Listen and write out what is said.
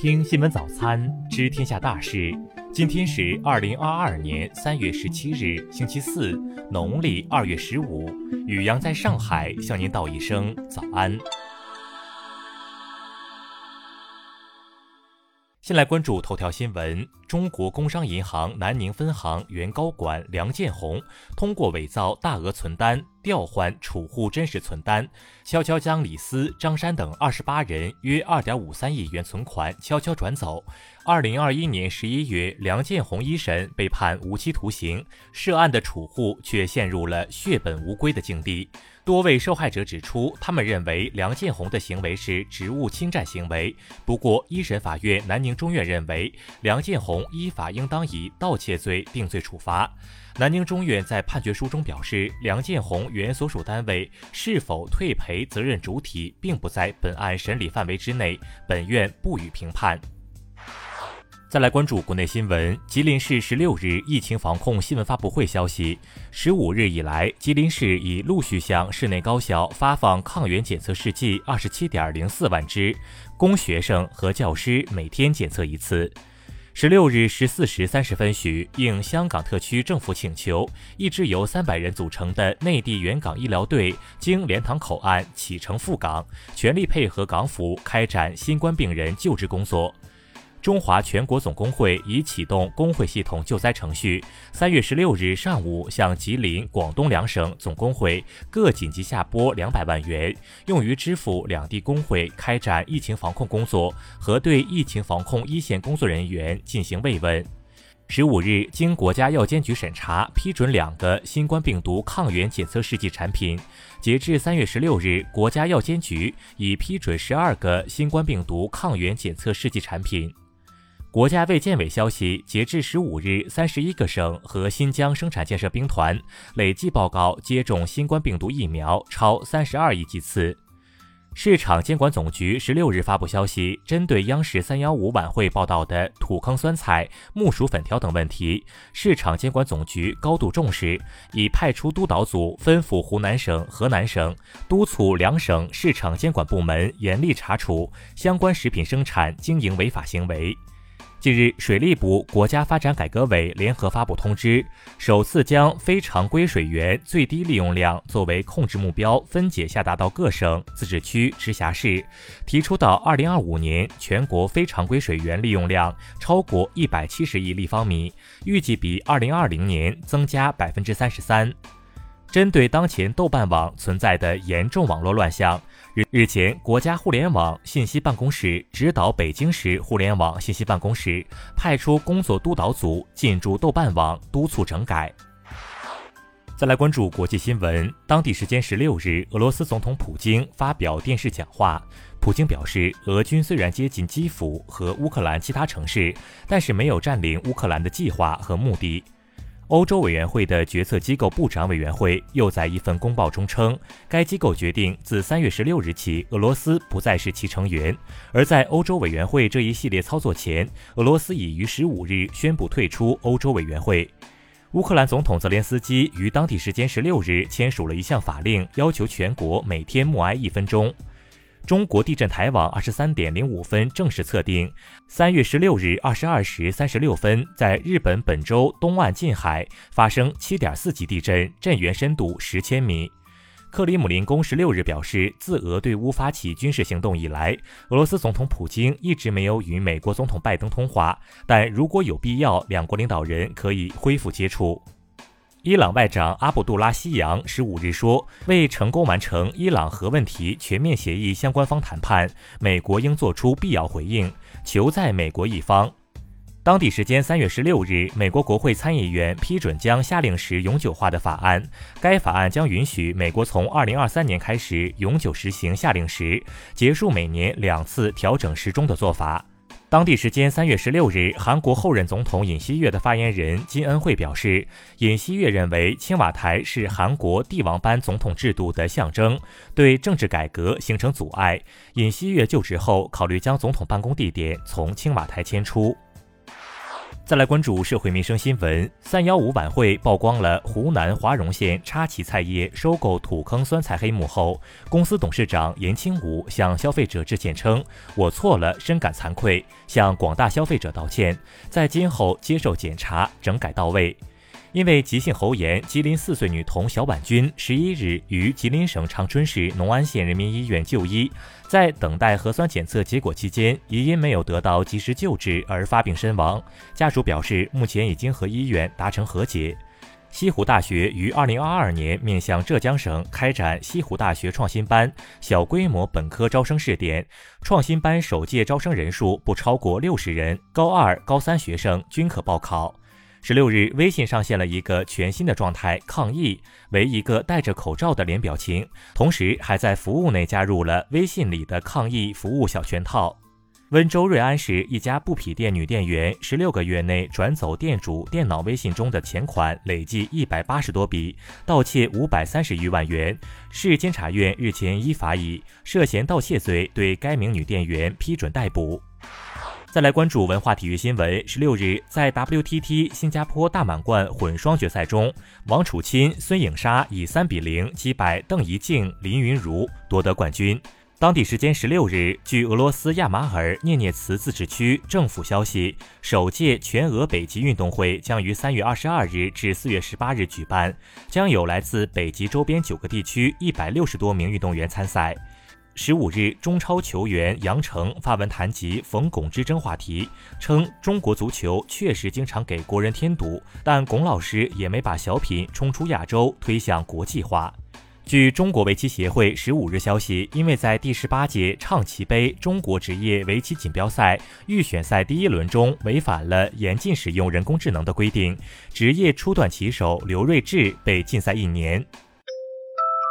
听新闻早餐，知天下大事。今天是二零二二年三月十七日，星期四，农历二月十五。雨阳在上海向您道一声早安。先来关注头条新闻：中国工商银行南宁分行原高管梁建宏通过伪造大额存单。调换储户真实存单，悄悄将李斯、张山等二十八人约二点五三亿元存款悄悄转走。二零二一年十一月，梁建宏一审被判无期徒刑，涉案的储户却陷入了血本无归的境地。多位受害者指出，他们认为梁建宏的行为是职务侵占行为。不过，一审法院南宁中院认为，梁建红依法应当以盗窃罪定罪处罚。南宁中院在判决书中表示，梁建宏原所属单位是否退赔责任主体并不在本案审理范围之内，本院不予评判。再来关注国内新闻，吉林市十六日疫情防控新闻发布会消息，十五日以来，吉林市已陆续向市内高校发放抗原检测试剂二十七点零四万支，供学生和教师每天检测一次。十六日十四时三十分许，应香港特区政府请求，一支由三百人组成的内地援港医疗队经莲塘口岸启程赴港，全力配合港府开展新冠病人救治工作。中华全国总工会已启动工会系统救灾程序。三月十六日上午，向吉林、广东两省总工会各紧急下拨两百万元，用于支付两地工会开展疫情防控工作和对疫情防控一线工作人员进行慰问。十五日，经国家药监局审查批准两个新冠病毒抗原检测试剂产品。截至三月十六日，国家药监局已批准十二个新冠病毒抗原检测试剂产品。国家卫健委消息，截至十五日，三十一个省和新疆生产建设兵团累计报告接种新冠病毒疫苗超三十二亿剂次。市场监管总局十六日发布消息，针对央视三幺五晚会报道的土坑酸菜、木薯粉条等问题，市场监管总局高度重视，已派出督导组吩咐湖南省、河南省，督促两省市场监管部门严厉查处相关食品生产经营违法行为。近日，水利部、国家发展改革委联合发布通知，首次将非常规水源最低利用量作为控制目标分解下达到各省、自治区、直辖市，提出到二零二五年全国非常规水源利用量超过一百七十亿立方米，预计比二零二零年增加百分之三十三。针对当前豆瓣网存在的严重网络乱象，日前，国家互联网信息办公室指导北京市互联网信息办公室派出工作督导组进驻豆瓣网，督促整改。再来关注国际新闻，当地时间十六日，俄罗斯总统普京发表电视讲话。普京表示，俄军虽然接近基辅和乌克兰其他城市，但是没有占领乌克兰的计划和目的。欧洲委员会的决策机构部长委员会又在一份公报中称，该机构决定自三月十六日起，俄罗斯不再是其成员。而在欧洲委员会这一系列操作前，俄罗斯已于十五日宣布退出欧洲委员会。乌克兰总统泽连斯基于当地时间十六日签署了一项法令，要求全国每天默哀一分钟。中国地震台网二十三点零五分正式测定，三月十六日二十二时三十六分，在日本本州东岸近海发生七点四级地震，震源深度十千米。克里姆林宫十六日表示，自俄对乌发起军事行动以来，俄罗斯总统普京一直没有与美国总统拜登通话，但如果有必要，两国领导人可以恢复接触。伊朗外长阿卜杜拉希扬十五日说，为成功完成伊朗核问题全面协议相关方谈判，美国应做出必要回应，求在美国一方。当地时间三月十六日，美国国会参议员批准将夏令时永久化的法案，该法案将允许美国从二零二三年开始永久实行夏令时，结束每年两次调整时钟的做法。当地时间三月十六日，韩国后任总统尹锡悦的发言人金恩惠表示，尹锡悦认为青瓦台是韩国帝王般总统制度的象征，对政治改革形成阻碍。尹锡悦就职后，考虑将总统办公地点从青瓦台迁出。再来关注社会民生新闻。三幺五晚会曝光了湖南华容县插旗菜业收购土坑酸菜黑幕后，公司董事长严清武向消费者致歉称：“我错了，深感惭愧，向广大消费者道歉，在今后接受检查，整改到位。”因为急性喉炎，吉林四岁女童小婉君十一日于吉林省长春市农安县人民医院就医，在等待核酸检测结果期间，疑因没有得到及时救治而发病身亡。家属表示，目前已经和医院达成和解。西湖大学于二零二二年面向浙江省开展西湖大学创新班小规模本科招生试点，创新班首届招生人数不超过六十人，高二、高三学生均可报考。十六日，微信上线了一个全新的状态“抗疫”，为一个戴着口罩的脸表情，同时还在服务内加入了微信里的抗疫服务小全套。温州瑞安市一家布匹店女店员，十六个月内转走店主电脑微信中的钱款累计一百八十多笔，盗窃五百三十余万元。市监察院日前依法以涉嫌盗窃罪对该名女店员批准逮捕。再来关注文化体育新闻。十六日，在 WTT 新加坡大满贯混双决赛中，王楚钦、孙颖莎以三比零击败邓怡静、林云如，夺得冠军。当地时间十六日，据俄罗斯亚马尔涅涅茨自治区政府消息，首届全俄北极运动会将于三月二十二日至四月十八日举办，将有来自北极周边九个地区一百六十多名运动员参赛。十五日，中超球员杨成发文谈及冯巩之争话题，称中国足球确实经常给国人添堵，但巩老师也没把小品冲出亚洲，推向国际化。据中国围棋协会十五日消息，因为在第十八届畅棋杯中国职业围棋锦标赛预选赛第一轮中违反了严禁使用人工智能的规定，职业初段棋手刘睿智被禁赛一年。